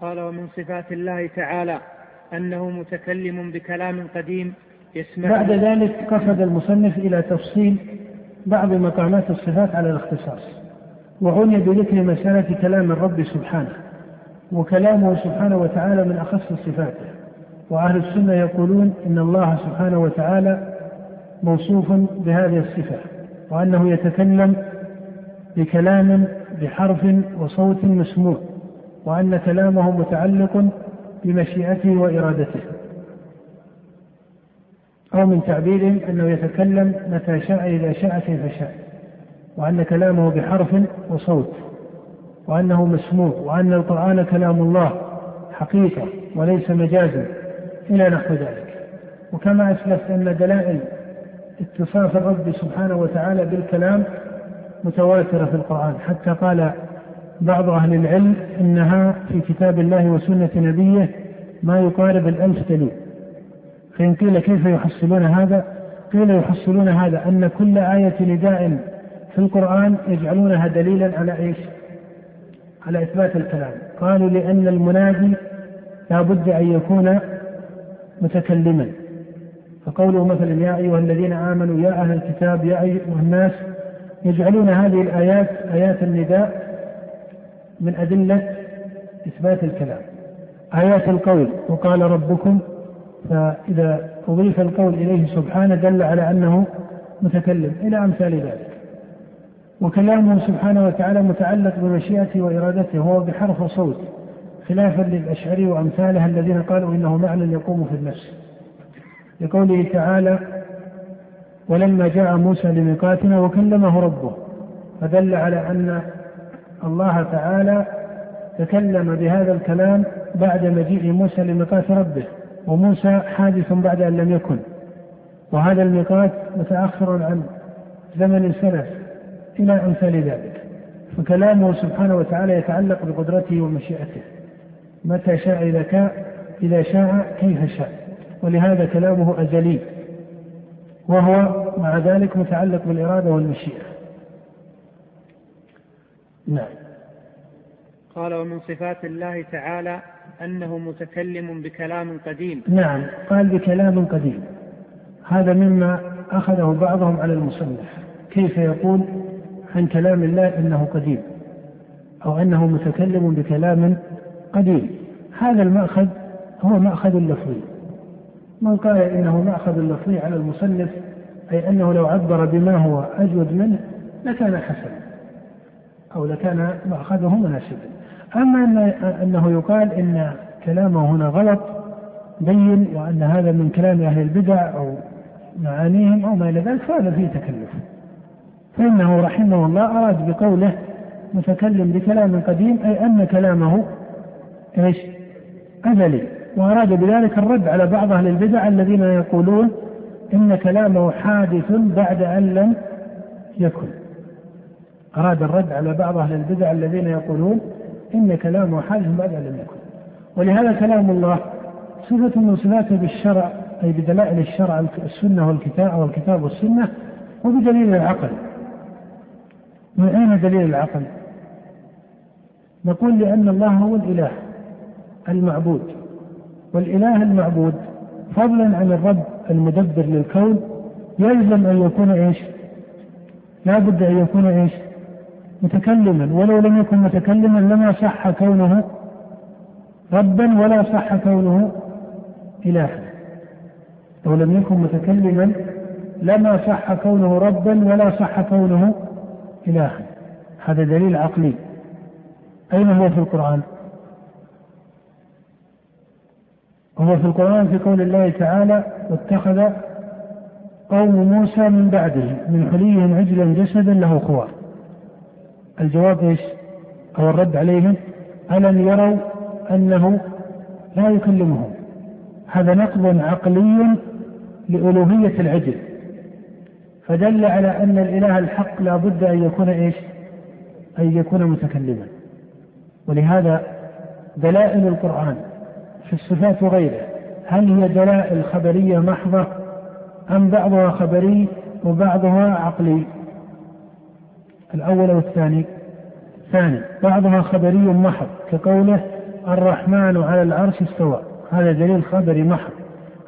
قال ومن صفات الله تعالى أنه متكلم بكلام قديم يسمع بعد ذلك قصد المصنف إلى تفصيل بعض مقامات الصفات على الاختصاص وعني بذكر مسألة كلام الرب سبحانه وكلامه سبحانه وتعالى من أخص صفاته وأهل السنة يقولون إن الله سبحانه وتعالى موصوف بهذه الصفة وأنه يتكلم بكلام بحرف وصوت مسموع. وأن كلامه متعلق بمشيئته وإرادته. أو من تعبيرهم أنه يتكلم متى شاء إذا شاء كيف شاء وأن كلامه بحرف وصوت وأنه مسموع وأن القرآن كلام الله حقيقة وليس مجازا إلى نحو ذلك. وكما أسلفت أن دلائل اتصاف الرب سبحانه وتعالى بالكلام متواترة في القرآن حتى قال بعض أهل العلم إنها في كتاب الله وسنة نبيه ما يقارب الألف دليل. فإن قيل كيف يحصلون هذا؟ قيل يحصلون هذا أن كل آية نداء في القرآن يجعلونها دليلا على إيش؟ على إثبات الكلام. قالوا لأن المنادي لا بد أن يكون متكلما. فقوله مثلا يا أيها الذين آمنوا يا أهل الكتاب يا أيها الناس يجعلون هذه الآيات آيات النداء من أدلة إثبات الكلام. آيات القول وقال ربكم فإذا أضيف القول إليه سبحانه دل على أنه متكلم إلى أمثال ذلك. وكلامه سبحانه وتعالى متعلق بمشيئته وإرادته وهو بحرف وصوت خلافا للأشعري وأمثاله الذين قالوا إنه معنى يقوم في النفس. لقوله تعالى ولما جاء موسى لميقاتنا وكلمه ربه فدل على أن الله تعالى تكلم بهذا الكلام بعد مجيء موسى لميقات ربه وموسى حادث بعد أن لم يكن. وهذا الميقات متأخر عن زمن السلف إلى أمثال ذلك. فكلامه سبحانه وتعالى يتعلق بقدرته ومشيئته. متى شاء إذا كان إذا شاء كيف شاء. ولهذا كلامه أزلي. وهو مع ذلك متعلق بالإرادة والمشيئة. نعم. قال ومن صفات الله تعالى أنه متكلم بكلام قديم. نعم قال بكلام قديم. هذا مما أخذه بعضهم على المصنف. كيف يقول عن كلام الله إنه قديم؟ أو أنه متكلم بكلام قديم. هذا المأخذ هو مأخذ لفظي. من قال إنه مأخذ لفظي على المصنف أي أنه لو عبر بما هو أجود منه لكان حسنا. أو لكان مأخذه مناسبا أما أن أنه يقال إن كلامه هنا غلط بين وأن هذا من كلام أهل البدع أو معانيهم أو ما إلى ذلك فهذا فيه تكلف. فإنه رحمه الله أراد بقوله متكلم بكلام قديم أي أن كلامه إيش؟ أزلي. وأراد بذلك الرد على بعض أهل البدع الذين يقولون إن كلامه حادث بعد أن لم يكن. أراد الرد على بعض أهل البدع الذين يقولون إن كلامه بعد أن لم يكن ولهذا كلام الله صفة من صفاته بالشرع أي بدلائل الشرع السنة والكتاب أو الكتاب والسنة وبدليل العقل من أين دليل العقل؟ نقول لأن الله هو الإله المعبود والإله المعبود فضلا عن الرب المدبر للكون يلزم أن يكون إيش؟ لا بد أن يكون إيش؟ متكلما ولو لم يكن متكلما لما صح كونه ربا ولا صح كونه إلها. لو لم يكن متكلما لما صح كونه ربا ولا صح كونه إلها. هذا دليل عقلي. أين هو في القرآن؟ هو في القرآن في قول الله تعالى واتخذ قوم موسى من بعده من حليهم عجلا جسدا له خوار. الجواب إيش؟ أو الرد عليهم ألم يروا أنه لا يكلمهم؟ هذا نقض عقلي لألوهية العجل. فدل على أن الإله الحق لا بد أن يكون إيش؟ أن يكون متكلما. ولهذا دلائل القرآن في الصفات وغيره هل هي دلائل خبرية محضة أم بعضها خبري وبعضها عقلي؟ الأول والثاني. ثاني بعضها خبري محض كقوله الرحمن على العرش استوى. هذا دليل خبري محض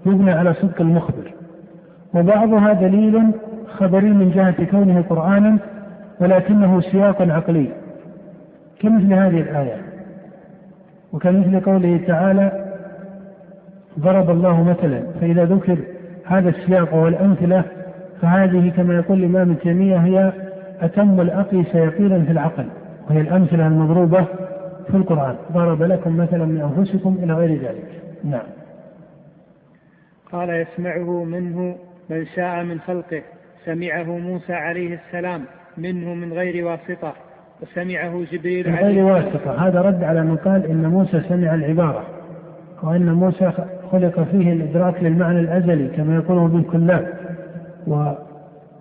يبنى على صدق المخبر. وبعضها دليل خبري من جهة كونه قرآنا ولكنه سياق عقلي. كمثل هذه الآية. وكمثل قوله تعالى ضرب الله مثلا. فإذا ذكر هذا السياق والأمثلة فهذه كما يقول الإمام ابن تيمية هي أتم الأقيس يقينا في العقل وهي الأمثلة المضروبة في القرآن. ضرب لكم مثلا من أنفسكم إلى غير ذلك. نعم. قال يسمعه منه من شاء من خلقه سمعه موسى عليه السلام منه من غير واسطة وسمعه جبريل من غير واسطة. هذا رد على من قال إن موسى سمع العبارة وأن موسى خلق فيه الإدراك للمعنى الأزلي كما يقوله ابن كلاب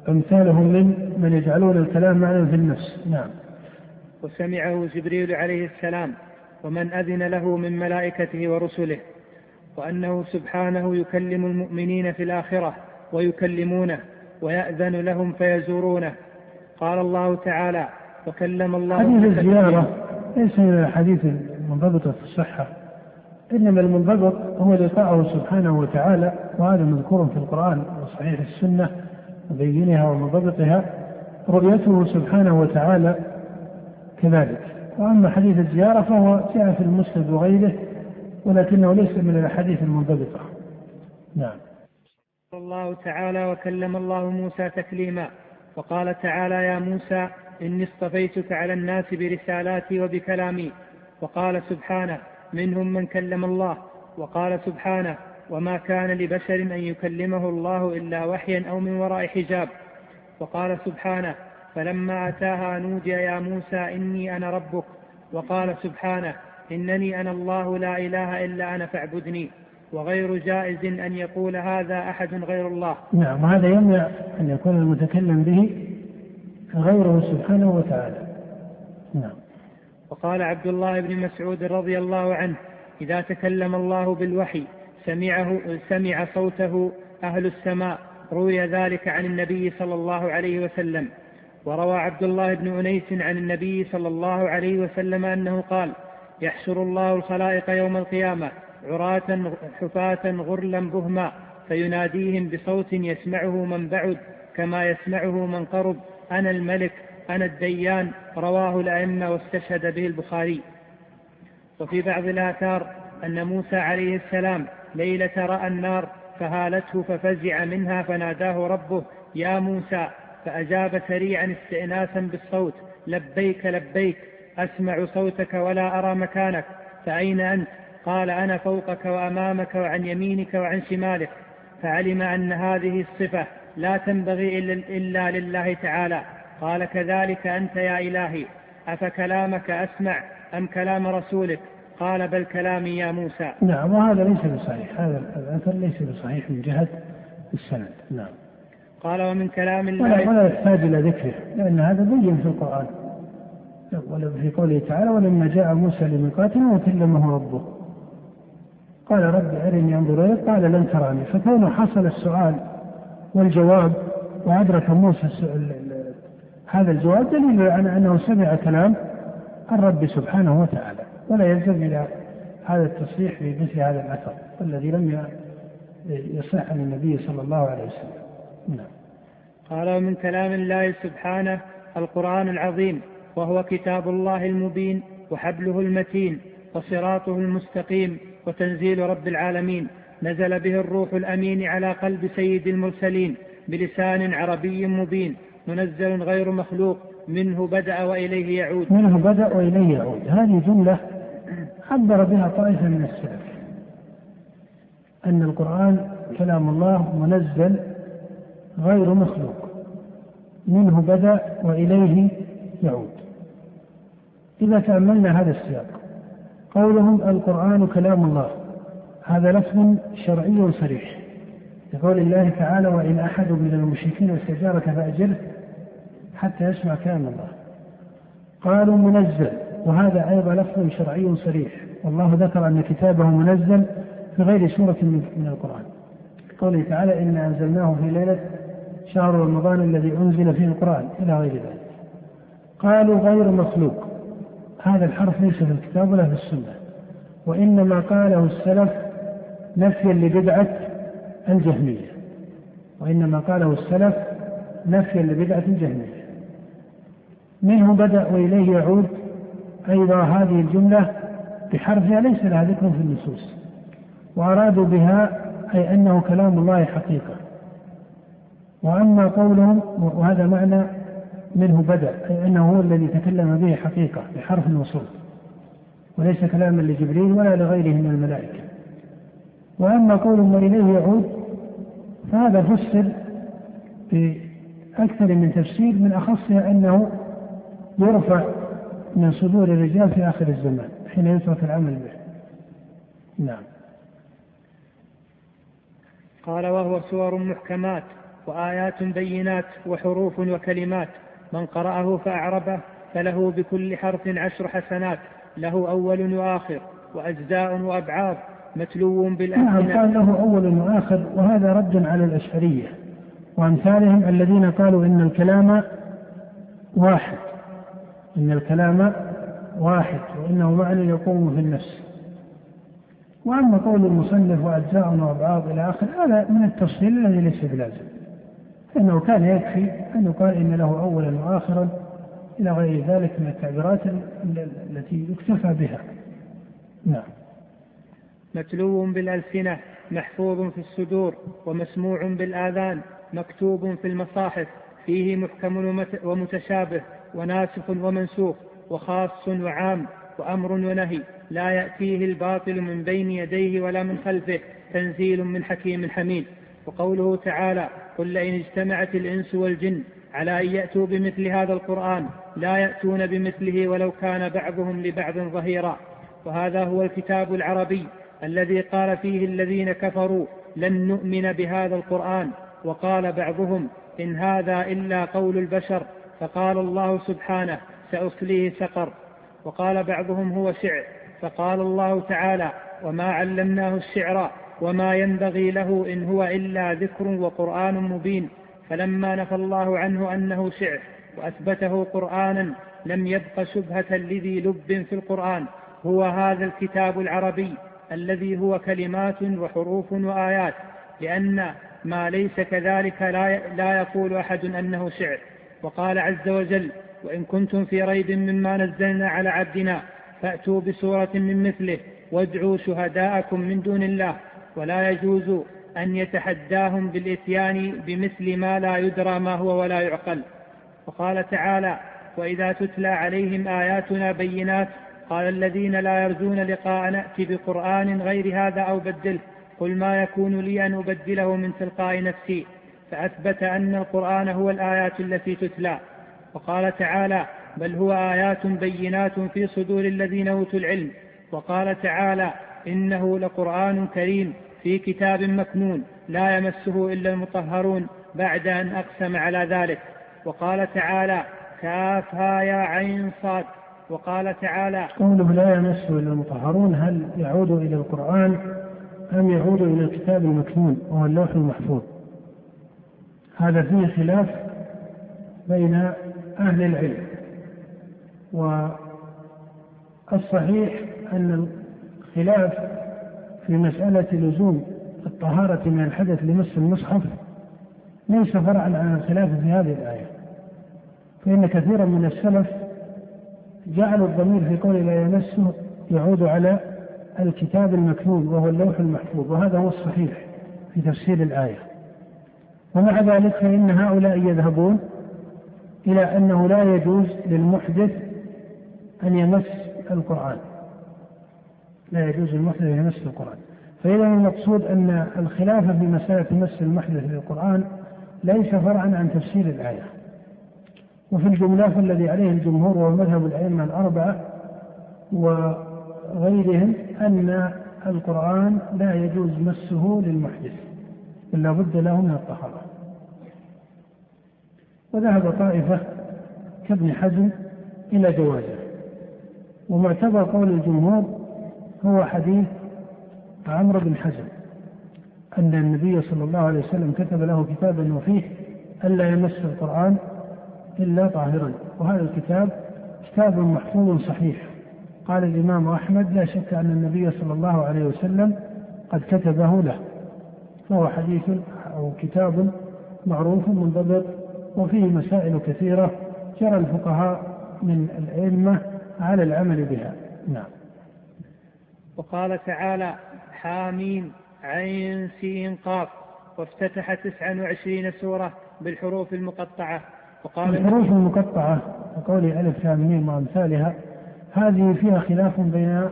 وأمثالهم من من يجعلون الكلام معنى في النفس. نعم. وسمعه جبريل عليه السلام ومن أذن له من ملائكته ورسله وأنه سبحانه يكلم المؤمنين في الآخرة ويكلمونه ويأذن لهم فيزورونه. قال الله تعالى وكلم الله حديث الزيارة ليس من الأحاديث المنضبطة في الصحة إنما المنضبط هو لقاءه سبحانه وتعالى وهذا مذكور في القرآن وصحيح السنة. مبينها ومنضبطها رؤيته سبحانه وتعالى كذلك. وأما حديث الزيارة فهو جاء في المسند وغيره ولكنه ليس من الأحاديث المنضبطة نعم. الله تعالى وكلم الله موسى تكليما وقال تعالى يا موسى إني اصطفيتك على الناس برسالاتي وبكلامي. وقال سبحانه منهم من كلم الله. وقال سبحانه وما كان لبشر أن يكلمه الله إلا وحيا أو من وراء حجاب. وقال سبحانه فلما أتاها نودي يا موسى إني أنا ربك. وقال سبحانه إنني أنا الله لا إله إلا أنا فاعبدني. وغير جائز أن يقول هذا أحد غير الله. نعم وهذا يمنع أن يكون المتكلم به غيره سبحانه وتعالى. نعم. وقال عبد الله بن مسعود رضي الله عنه إذا تكلم الله بالوحي سمعه سمع صوته أهل السماء. روي ذلك عن النبي صلى الله عليه وسلم. وروى عبد الله بن أنيس عن النبي صلى الله عليه وسلم أنه قال يحشر الله الخلائق يوم القيامة عراة حفاة غرلا بهما فيناديهم بصوت يسمعه من بعد كما يسمعه من قرب أنا الملك أنا الديان. رواه الأئمة واستشهد به البخاري. وفي بعض الآثار أن موسى عليه السلام ليلة رأى النار فهالته ففزع منها فناداه ربه يا موسى. فأجاب سريعا استئناسا بالصوت لبيك لبيك أسمع صوتك ولا أرى مكانك فأين أنت؟ قال أنا فوقك وأمامك وعن يمينك وعن شمالك. فعلم أن هذه الصفة لا تنبغي إلا لله تعالى. قال كذلك أنت يا إلهي أفكلامك أسمع أم كلام رسولك؟ قال بل كلامي يا موسى. نعم وهذا ليس بصحيح. هذا الأثر ليس بصحيح من جهة السند. نعم. قال ومن كلام الله ولا يحتاج إلى ذكره لأن هذا بين في القرآن. في قوله تعالى ولما جاء موسى لميقاتنا وكلمه ربه. قال رب أرني أنظر إليك. قال لن تراني. فكونه حصل السؤال والجواب وأدرك موسى هذا الجواب دليل على أنه سمع كلام الرب سبحانه وتعالى. ولا يلزم إلى هذا التصريح في مثل هذا الأثر الذي لم يصح عن النبي صلى الله عليه وسلم. نعم. قال ومن كلام الله سبحانه القرآن العظيم وهو كتاب الله المبين وحبله المتين وصراطه المستقيم وتنزيل رب العالمين نزل به الروح الأمين على قلب سيد المرسلين بلسان عربي مبين منزل غير مخلوق منه بدأ وإليه يعود. منه بدأ وإليه يعود. هذه جملة عبر بها طائفة من السلف أن القرآن كلام الله منزل غير مخلوق منه بدا وإليه يعود. إذا تأملنا هذا السياق قولهم القرآن كلام الله هذا لفظ شرعي صريح. لقول الله تعالى وإن أحد من المشركين استجارك فأجره حتى يسمع كلام الله. قالوا منزل. وهذا أيضا لفظ شرعي صريح. والله ذكر أن كتابه منزل في غير سورة من القرآن. قوله تعالى إنا أنزلناه في ليلة شهر رمضان الذي أنزل فيه القرآن. إلى غير ذلك. قالوا غير مخلوق. هذا الحرف ليس في الكتاب ولا في السنة. وإنما قاله السلف نفيا لبدعة الجهمية. وإنما قاله السلف نفيا لبدعة الجهمية. منه بدأ وإليه يعود أيضا هذه الجملة بحرفها ليس لها ذكر في النصوص وأرادوا بها أي أنه كلام الله حقيقة. وأما قولهم وهذا معنى منه بدأ أي أنه هو الذي تكلم به حقيقة بحرف وصوت وليس كلاما لجبريل ولا لغيره من الملائكة. وأما قول وإليه يعود فهذا فسر بأكثر من تفسير من أخصها أنه يرفع من صدور الرجال في آخر الزمان حين يترك العمل به. نعم. قال وهو سور محكمات وآيات بينات وحروف وكلمات. من قرأه فأعربه فله بكل حرف عشر حسنات. له أول وآخر وأجزاء وأبعاض متلو بالألسنة. نعم قال له أول وآخر وهذا رد على الأشعرية. وأمثالهم الذين قالوا إن الكلام واحد. إن الكلام واحد وإنه معنى يقوم في النفس. وأما قول المصنف وأجزاء وأبعاض إلى آخر هذا من التفصيل الذي ليس بلازم. فإنه كان يكفي أن يقال إن له أولا وآخرا إلى غير ذلك من التعبيرات التي يكتفى بها. نعم. متلو بالألسنة محفوظ في الصدور ومسموع بالآذان مكتوب في المصاحف فيه محكم ومتشابه. وناسخ ومنسوخ وخاص وعام وأمر ونهي لا يأتيه الباطل من بين يديه ولا من خلفه تنزيل من حكيم حميد. وقوله تعالى قل لئن اجتمعت الإنس والجن على أن يأتوا بمثل هذا القرآن لا يأتون بمثله ولو كان بعضهم لبعض ظهيرا. وهذا هو الكتاب العربي الذي قال فيه الذين كفروا لن نؤمن بهذا القرآن. وقال بعضهم إن هذا إلا قول البشر فقال الله سبحانه سأصليه سقر. وقال بعضهم هو شعر فقال الله تعالى وما علمناه الشعر وما ينبغي له إن هو إلا ذكر وقرآن مبين. فلما نفى الله عنه أنه شعر وأثبته قرآنا لم يبق شبهة لذي لب في القرآن هو هذا الكتاب العربي الذي هو كلمات وحروف وآيات لأن ما ليس كذلك لا, يقول أحد أنه شعر وقال عز وجل وإن كنتم في ريب مما نزلنا على عبدنا فأتوا بسورة من مثله وادعوا شهداءكم من دون الله ولا يجوز أن يتحداهم بالإتيان بمثل ما لا يدرى ما هو ولا يعقل. وقال تعالى وإذا تتلى عليهم آياتنا بينات قال الذين لا يرجون لقاء نأتي بقرآن غير هذا أو بدله قل ما يكون لي أن أبدله من تلقاء نفسي. فأثبت أن القرآن هو الآيات التي تتلى. وقال تعالى بل هو آيات بينات في صدور الذين أوتوا العلم. وقال تعالى إنه لقرآن كريم في كتاب مكنون لا يمسه إلا المطهرون بعد أن أقسم على ذلك. وقال تعالى كافها يا عين صاد. وقال تعالى قوله لا يمسه إلا المطهرون هل يعود إلى القرآن أم يعود إلى الكتاب المكنون وهو اللوح المحفوظ؟ هذا فيه خلاف بين أهل العلم والصحيح أن الخلاف في مسألة لزوم الطهارة من الحدث لمس المصحف ليس فرعا عن الخلاف في هذه الآية فإن كثيرا من السلف جعلوا الضمير في قول لا يمسه يعود على الكتاب المكنون وهو اللوح المحفوظ وهذا هو الصحيح في تفسير الآية. ومع ذلك فإن هؤلاء يذهبون إلى أنه لا يجوز للمحدث أن يمس القرآن. لا يجوز للمحدث أن يمس القرآن. فإذا المقصود أن الخلاف في مسألة مس المحدث للقرآن ليس فرعا عن تفسير الآية. وفي الجملة فالذي عليه الجمهور وهو مذهب الأئمة الأربعة وغيرهم أن القرآن لا يجوز مسه للمحدث. بل لا بد له من الطهارة. وذهب طائفة كابن حزم إلى جوازه. ومعتبر قول الجمهور هو حديث عمرو بن حزم أن النبي صلى الله عليه وسلم كتب له كتابا وفيه ألا يمس القرآن إلا طاهرا. وهذا الكتاب كتاب محفوظ صحيح. قال الإمام أحمد لا شك أن النبي صلى الله عليه وسلم قد كتبه له. فهو حديث أو كتاب معروف منضبط وفيه مسائل كثيرة جرى الفقهاء من الأئمة على العمل بها. نعم. وقال تعالى حاميم عين سين قاف. وافتتح تسعا وعشرين سورة بالحروف المقطعة. وقال الحروف المقطعة وقول ألف لام ميم وأمثالها هذه فيها خلاف بين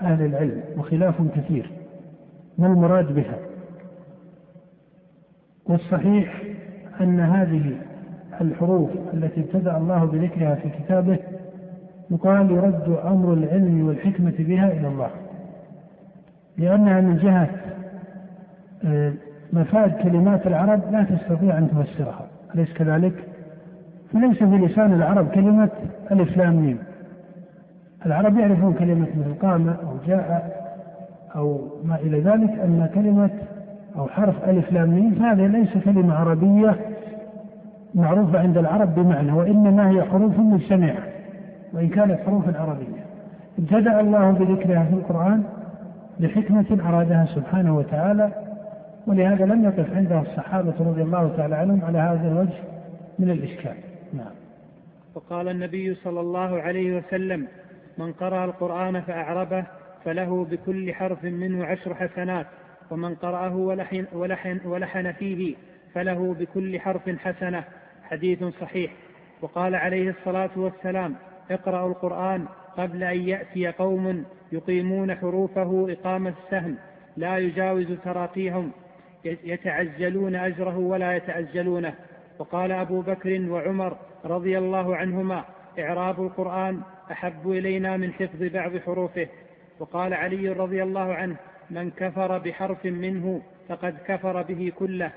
أهل العلم وخلاف كثير. ما المراد بها؟ والصحيح أن هذه الحروف التي ابتدأ الله بذكرها في كتابه يقال يرد أمر العلم والحكمة بها إلى الله. لأنها من جهة آه، مفاد كلمات العرب لا تستطيع أن تفسرها. أليس كذلك؟ فليس في لسان العرب كلمة ألف لام ميم العرب يعرفون كلمة مثل قام أو جاء أو ما إلى ذلك أن كلمة أو حرف ألف لام ميم هذه ليس كلمة عربية. معروفة عند العرب بمعنى وإنما هي حروف مجتمعة وإن كانت حروفا عربية. ابتدأ الله بذكرها في القرآن لحكمة أرادها سبحانه وتعالى ولهذا لم يقف عنده الصحابة رضي الله تعالى عنهم على هذا الوجه من الإشكال. نعم. وقال النبي صلى الله عليه وسلم من قرأ القرآن فأعربه فله بكل حرف منه عشر حسنات ومن قرأه ولحن, ولحن, ولحن فيه فله بكل حرف حسنة. حديث صحيح. وقال عليه الصلاة والسلام اقرأوا القرآن قبل أن يأتي قوم يقيمون حروفه إقام السهم لا يجاوز تراقيهم يتعجلون أجره ولا يتعجلونه. وقال أبو بكر وعمر رضي الله عنهما إعراب القرآن أحب إلينا من حفظ بعض حروفه. وقال علي رضي الله عنه من كفر بحرف منه فقد كفر به كله.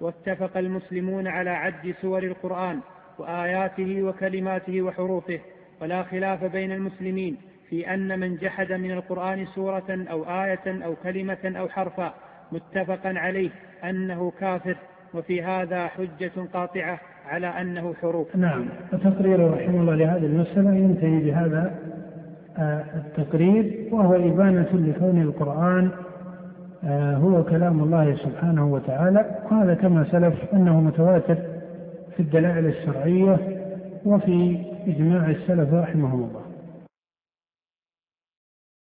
واتفق المسلمون على عد سور القرآن وآياته وكلماته وحروفه ولا خلاف بين المسلمين في أن من جحد من القرآن سورة أو آية أو كلمة أو حرفا متفقا عليه أنه كافر وفي هذا حجة قاطعة على أنه حروف. نعم وتقرير رحمه الله لهذه المسألة ينتهي بهذا آه، التقرير وهو إبانة لكون القرآن هو كلام الله سبحانه وتعالى. وهذا كما سلف أنه متواتر في الدلائل الشرعية وفي إجماع السلف رحمهم الله.